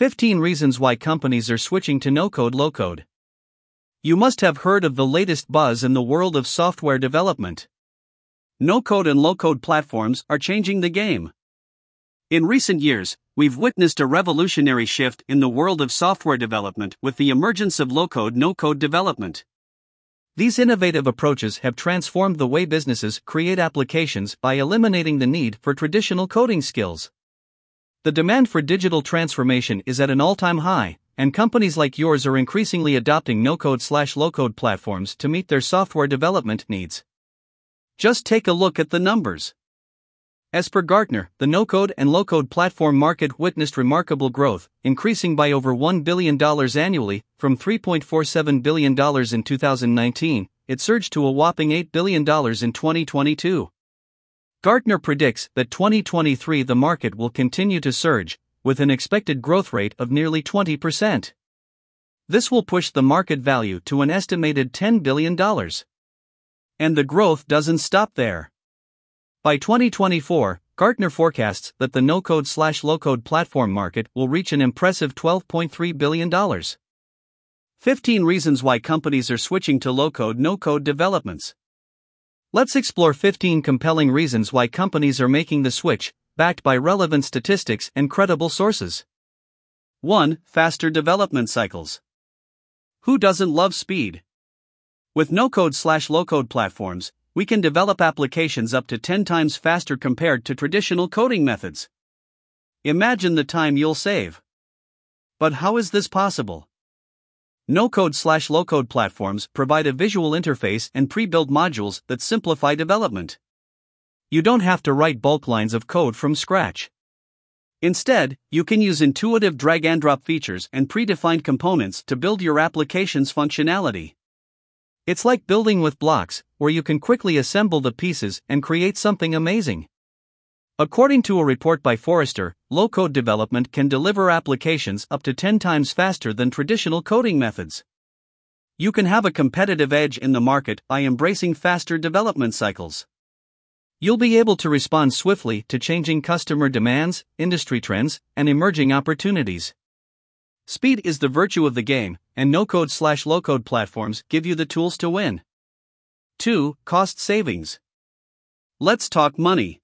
15 Reasons Why Companies Are Switching to No Code Low Code. You must have heard of the latest buzz in the world of software development. No code and low code platforms are changing the game. In recent years, we've witnessed a revolutionary shift in the world of software development with the emergence of low code no code development. These innovative approaches have transformed the way businesses create applications by eliminating the need for traditional coding skills. The demand for digital transformation is at an all time high, and companies like yours are increasingly adopting no code slash low code platforms to meet their software development needs. Just take a look at the numbers. As per Gartner, the no code and low code platform market witnessed remarkable growth, increasing by over $1 billion annually, from $3.47 billion in 2019, it surged to a whopping $8 billion in 2022. Gartner predicts that 2023 the market will continue to surge, with an expected growth rate of nearly 20%. This will push the market value to an estimated $10 billion. And the growth doesn't stop there. By 2024, Gartner forecasts that the no code slash low code platform market will reach an impressive $12.3 billion. 15 reasons why companies are switching to low code no code developments. Let's explore 15 compelling reasons why companies are making the switch, backed by relevant statistics and credible sources. 1. Faster development cycles. Who doesn't love speed? With no code slash low code platforms, we can develop applications up to 10 times faster compared to traditional coding methods. Imagine the time you'll save. But how is this possible? No code slash low code platforms provide a visual interface and pre built modules that simplify development. You don't have to write bulk lines of code from scratch. Instead, you can use intuitive drag and drop features and predefined components to build your application's functionality. It's like building with blocks, where you can quickly assemble the pieces and create something amazing. According to a report by Forrester, low code development can deliver applications up to 10 times faster than traditional coding methods. You can have a competitive edge in the market by embracing faster development cycles. You'll be able to respond swiftly to changing customer demands, industry trends, and emerging opportunities. Speed is the virtue of the game, and no code slash low code platforms give you the tools to win. 2. Cost savings. Let's talk money.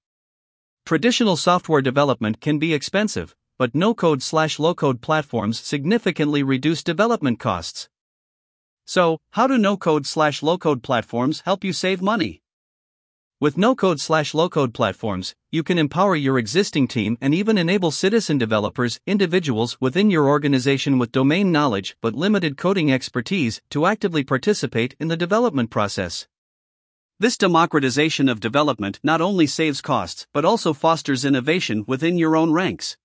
Traditional software development can be expensive, but no code slash low code platforms significantly reduce development costs. So, how do no code slash low code platforms help you save money? With no code slash low code platforms, you can empower your existing team and even enable citizen developers, individuals within your organization with domain knowledge but limited coding expertise, to actively participate in the development process. This democratization of development not only saves costs but also fosters innovation within your own ranks.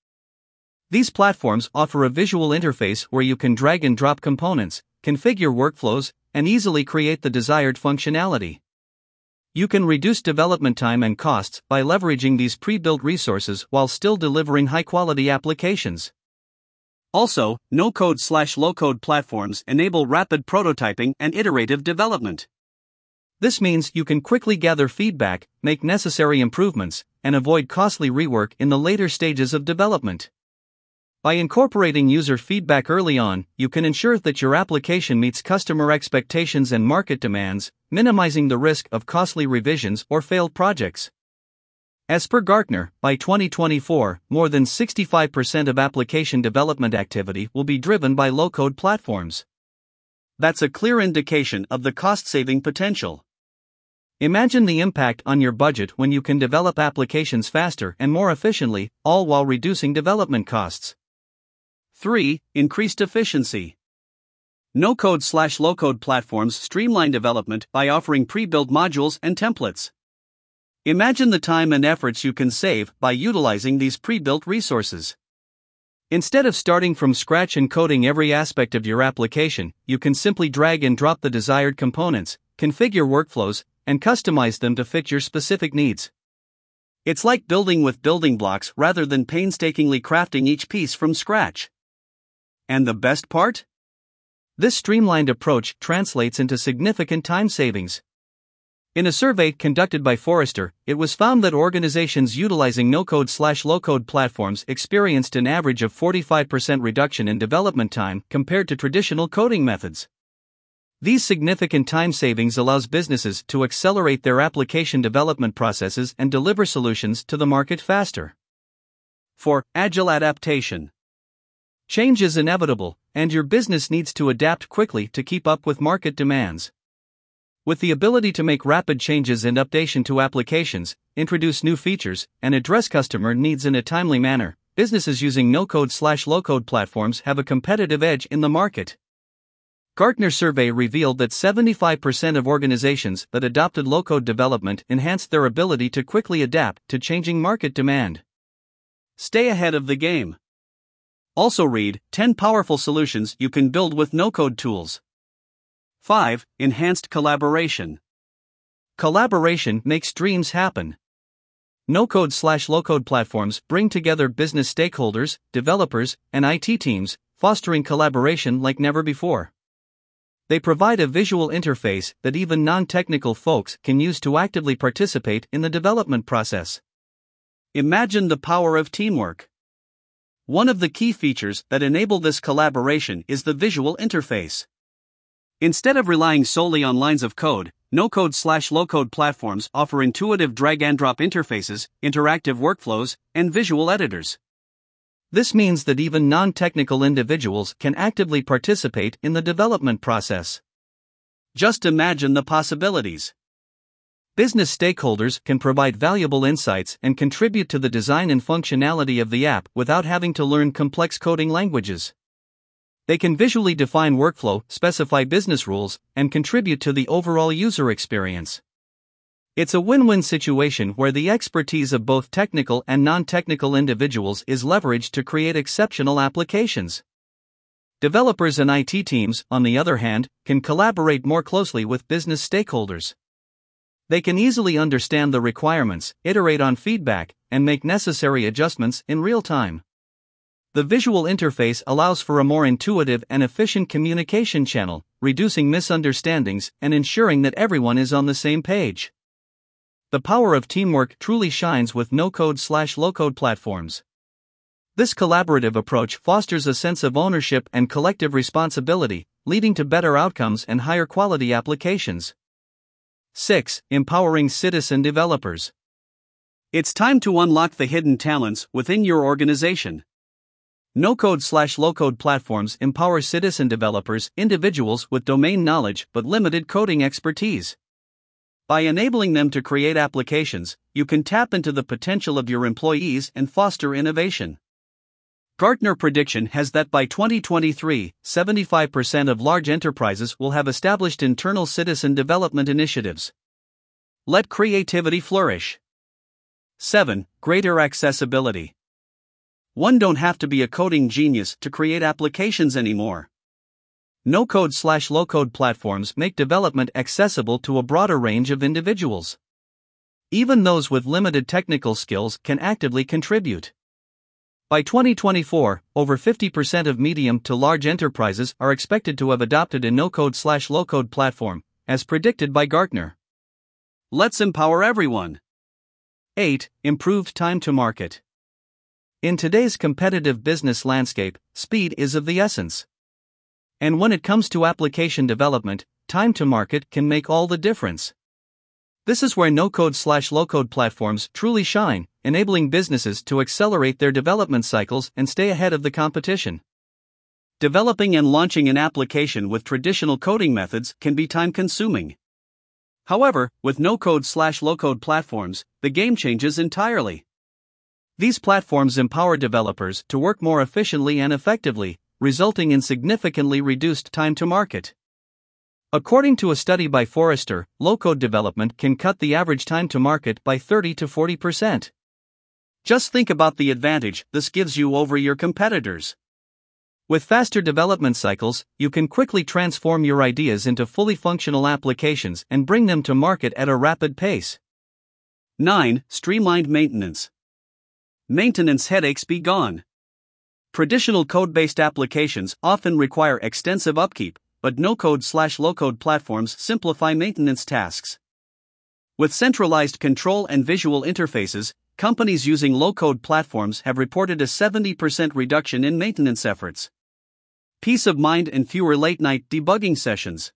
These platforms offer a visual interface where you can drag and drop components, configure workflows, and easily create the desired functionality. You can reduce development time and costs by leveraging these pre built resources while still delivering high quality applications. Also, no code slash low code platforms enable rapid prototyping and iterative development. This means you can quickly gather feedback, make necessary improvements, and avoid costly rework in the later stages of development. By incorporating user feedback early on, you can ensure that your application meets customer expectations and market demands, minimizing the risk of costly revisions or failed projects. As per Gartner, by 2024, more than 65% of application development activity will be driven by low code platforms. That's a clear indication of the cost saving potential. Imagine the impact on your budget when you can develop applications faster and more efficiently, all while reducing development costs. 3. Increased efficiency. No code slash low code platforms streamline development by offering pre built modules and templates. Imagine the time and efforts you can save by utilizing these pre built resources. Instead of starting from scratch and coding every aspect of your application, you can simply drag and drop the desired components, configure workflows, and customize them to fit your specific needs. It's like building with building blocks rather than painstakingly crafting each piece from scratch. And the best part? This streamlined approach translates into significant time savings. In a survey conducted by Forrester, it was found that organizations utilizing no-code slash low-code platforms experienced an average of 45% reduction in development time compared to traditional coding methods. These significant time savings allows businesses to accelerate their application development processes and deliver solutions to the market faster. 4. Agile adaptation. Change is inevitable, and your business needs to adapt quickly to keep up with market demands. With the ability to make rapid changes and updation to applications, introduce new features, and address customer needs in a timely manner, businesses using no-code slash low-code platforms have a competitive edge in the market. Gartner survey revealed that 75% of organizations that adopted low-code development enhanced their ability to quickly adapt to changing market demand. Stay ahead of the game. Also read 10 powerful solutions you can build with no-code tools. 5. Enhanced collaboration. Collaboration makes dreams happen. No-code slash low-code platforms bring together business stakeholders, developers, and IT teams, fostering collaboration like never before. They provide a visual interface that even non technical folks can use to actively participate in the development process. Imagine the power of teamwork. One of the key features that enable this collaboration is the visual interface. Instead of relying solely on lines of code, no code slash low code platforms offer intuitive drag and drop interfaces, interactive workflows, and visual editors. This means that even non technical individuals can actively participate in the development process. Just imagine the possibilities. Business stakeholders can provide valuable insights and contribute to the design and functionality of the app without having to learn complex coding languages. They can visually define workflow, specify business rules, and contribute to the overall user experience. It's a win win situation where the expertise of both technical and non technical individuals is leveraged to create exceptional applications. Developers and IT teams, on the other hand, can collaborate more closely with business stakeholders. They can easily understand the requirements, iterate on feedback, and make necessary adjustments in real time. The visual interface allows for a more intuitive and efficient communication channel, reducing misunderstandings and ensuring that everyone is on the same page. The power of teamwork truly shines with no code slash low code platforms. This collaborative approach fosters a sense of ownership and collective responsibility, leading to better outcomes and higher quality applications. 6. Empowering citizen developers. It's time to unlock the hidden talents within your organization. No code slash low code platforms empower citizen developers, individuals with domain knowledge but limited coding expertise. By enabling them to create applications, you can tap into the potential of your employees and foster innovation. Gartner prediction has that by 2023, 75% of large enterprises will have established internal citizen development initiatives. Let creativity flourish. 7. Greater accessibility. One don't have to be a coding genius to create applications anymore. No code slash low code platforms make development accessible to a broader range of individuals. Even those with limited technical skills can actively contribute. By 2024, over 50% of medium to large enterprises are expected to have adopted a no code slash low code platform, as predicted by Gartner. Let's empower everyone. 8. Improved time to market. In today's competitive business landscape, speed is of the essence. And when it comes to application development, time to market can make all the difference. This is where no code slash low code platforms truly shine, enabling businesses to accelerate their development cycles and stay ahead of the competition. Developing and launching an application with traditional coding methods can be time consuming. However, with no code slash low code platforms, the game changes entirely. These platforms empower developers to work more efficiently and effectively, resulting in significantly reduced time to market. According to a study by Forrester, low code development can cut the average time to market by 30 to 40%. Just think about the advantage this gives you over your competitors. With faster development cycles, you can quickly transform your ideas into fully functional applications and bring them to market at a rapid pace. 9. Streamlined maintenance. Maintenance headaches be gone. Traditional code based applications often require extensive upkeep, but no code slash low code platforms simplify maintenance tasks. With centralized control and visual interfaces, companies using low code platforms have reported a 70% reduction in maintenance efforts. Peace of mind and fewer late night debugging sessions.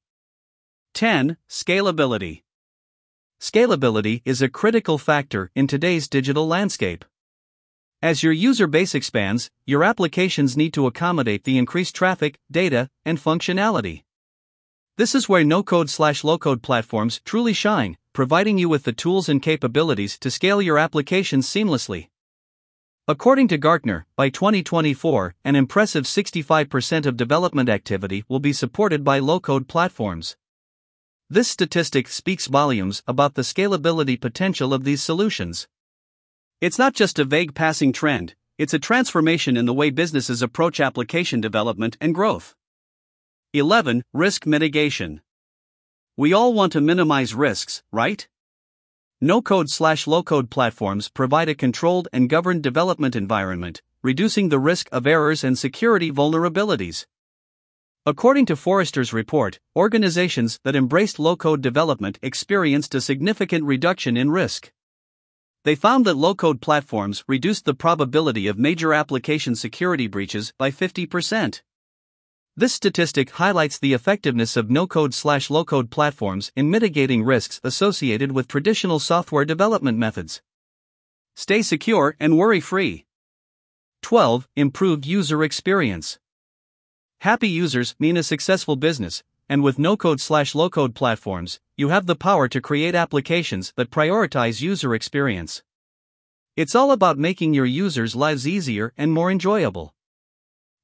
10. Scalability. Scalability is a critical factor in today's digital landscape. As your user base expands, your applications need to accommodate the increased traffic, data, and functionality. This is where no code slash low code platforms truly shine, providing you with the tools and capabilities to scale your applications seamlessly. According to Gartner, by 2024, an impressive 65% of development activity will be supported by low code platforms. This statistic speaks volumes about the scalability potential of these solutions. It's not just a vague passing trend, it's a transformation in the way businesses approach application development and growth. 11. Risk mitigation. We all want to minimize risks, right? No code slash low code platforms provide a controlled and governed development environment, reducing the risk of errors and security vulnerabilities. According to Forrester's report, organizations that embraced low code development experienced a significant reduction in risk. They found that low code platforms reduced the probability of major application security breaches by 50%. This statistic highlights the effectiveness of no code slash low code platforms in mitigating risks associated with traditional software development methods. Stay secure and worry free. 12. Improved user experience. Happy users mean a successful business, and with no code slash low code platforms, you have the power to create applications that prioritize user experience. It's all about making your users' lives easier and more enjoyable.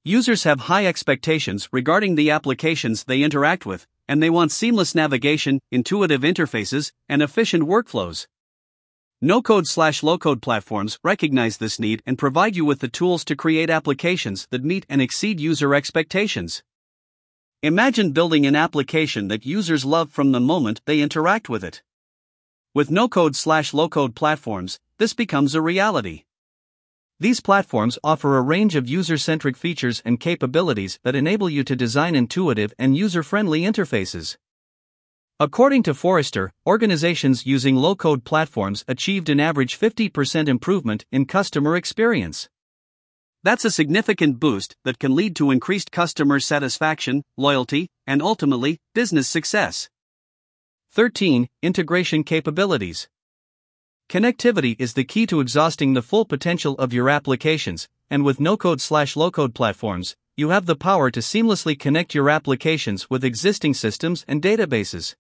Users have high expectations regarding the applications they interact with, and they want seamless navigation, intuitive interfaces, and efficient workflows. No code slash low code platforms recognize this need and provide you with the tools to create applications that meet and exceed user expectations. Imagine building an application that users love from the moment they interact with it. With no code slash low code platforms, this becomes a reality. These platforms offer a range of user centric features and capabilities that enable you to design intuitive and user friendly interfaces. According to Forrester, organizations using low code platforms achieved an average 50% improvement in customer experience. That's a significant boost that can lead to increased customer satisfaction, loyalty, and ultimately, business success. 13. Integration capabilities. Connectivity is the key to exhausting the full potential of your applications, and with no code slash low code platforms, you have the power to seamlessly connect your applications with existing systems and databases.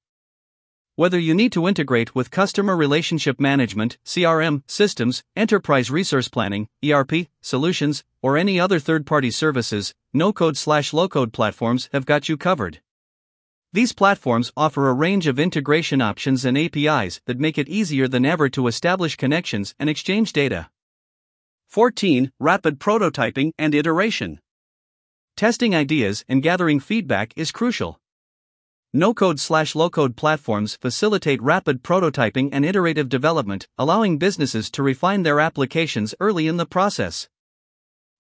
Whether you need to integrate with customer relationship management, CRM, systems, enterprise resource planning, ERP, solutions, or any other third party services, no code slash low code platforms have got you covered. These platforms offer a range of integration options and APIs that make it easier than ever to establish connections and exchange data. 14. Rapid prototyping and iteration. Testing ideas and gathering feedback is crucial. No code slash low code platforms facilitate rapid prototyping and iterative development, allowing businesses to refine their applications early in the process.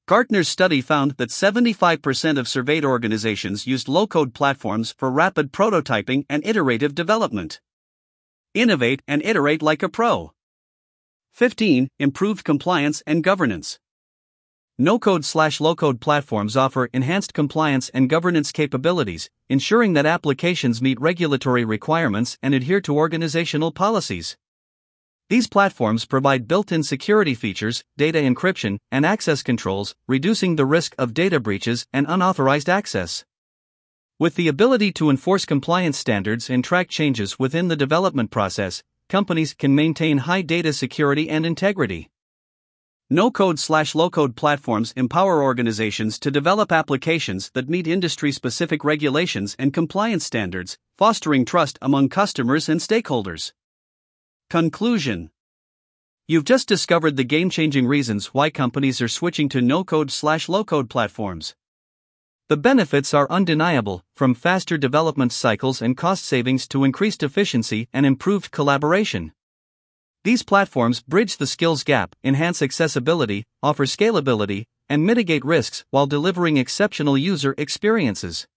Gartner's study found that 75% of surveyed organizations used low code platforms for rapid prototyping and iterative development. Innovate and iterate like a pro. 15. Improved compliance and governance. No code slash low code platforms offer enhanced compliance and governance capabilities, ensuring that applications meet regulatory requirements and adhere to organizational policies. These platforms provide built in security features, data encryption, and access controls, reducing the risk of data breaches and unauthorized access. With the ability to enforce compliance standards and track changes within the development process, companies can maintain high data security and integrity. No code slash low code platforms empower organizations to develop applications that meet industry specific regulations and compliance standards, fostering trust among customers and stakeholders. Conclusion You've just discovered the game changing reasons why companies are switching to no code slash low code platforms. The benefits are undeniable, from faster development cycles and cost savings to increased efficiency and improved collaboration. These platforms bridge the skills gap, enhance accessibility, offer scalability, and mitigate risks while delivering exceptional user experiences.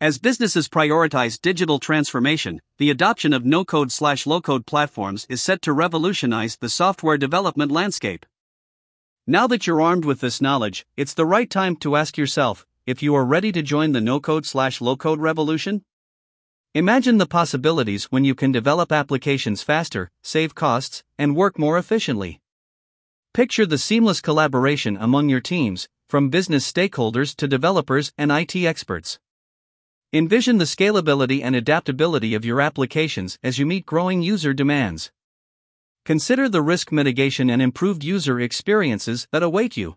As businesses prioritize digital transformation, the adoption of no code slash low code platforms is set to revolutionize the software development landscape. Now that you're armed with this knowledge, it's the right time to ask yourself if you are ready to join the no code slash low code revolution. Imagine the possibilities when you can develop applications faster, save costs, and work more efficiently. Picture the seamless collaboration among your teams, from business stakeholders to developers and IT experts. Envision the scalability and adaptability of your applications as you meet growing user demands. Consider the risk mitigation and improved user experiences that await you.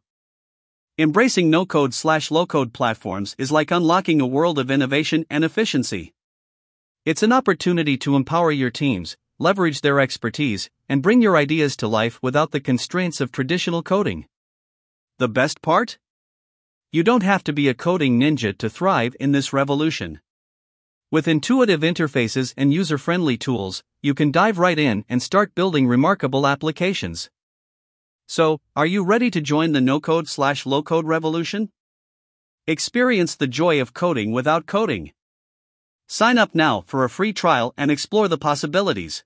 Embracing no code slash low code platforms is like unlocking a world of innovation and efficiency. It's an opportunity to empower your teams, leverage their expertise, and bring your ideas to life without the constraints of traditional coding. The best part? You don't have to be a coding ninja to thrive in this revolution. With intuitive interfaces and user friendly tools, you can dive right in and start building remarkable applications. So, are you ready to join the no code slash low code revolution? Experience the joy of coding without coding. Sign up now for a free trial and explore the possibilities.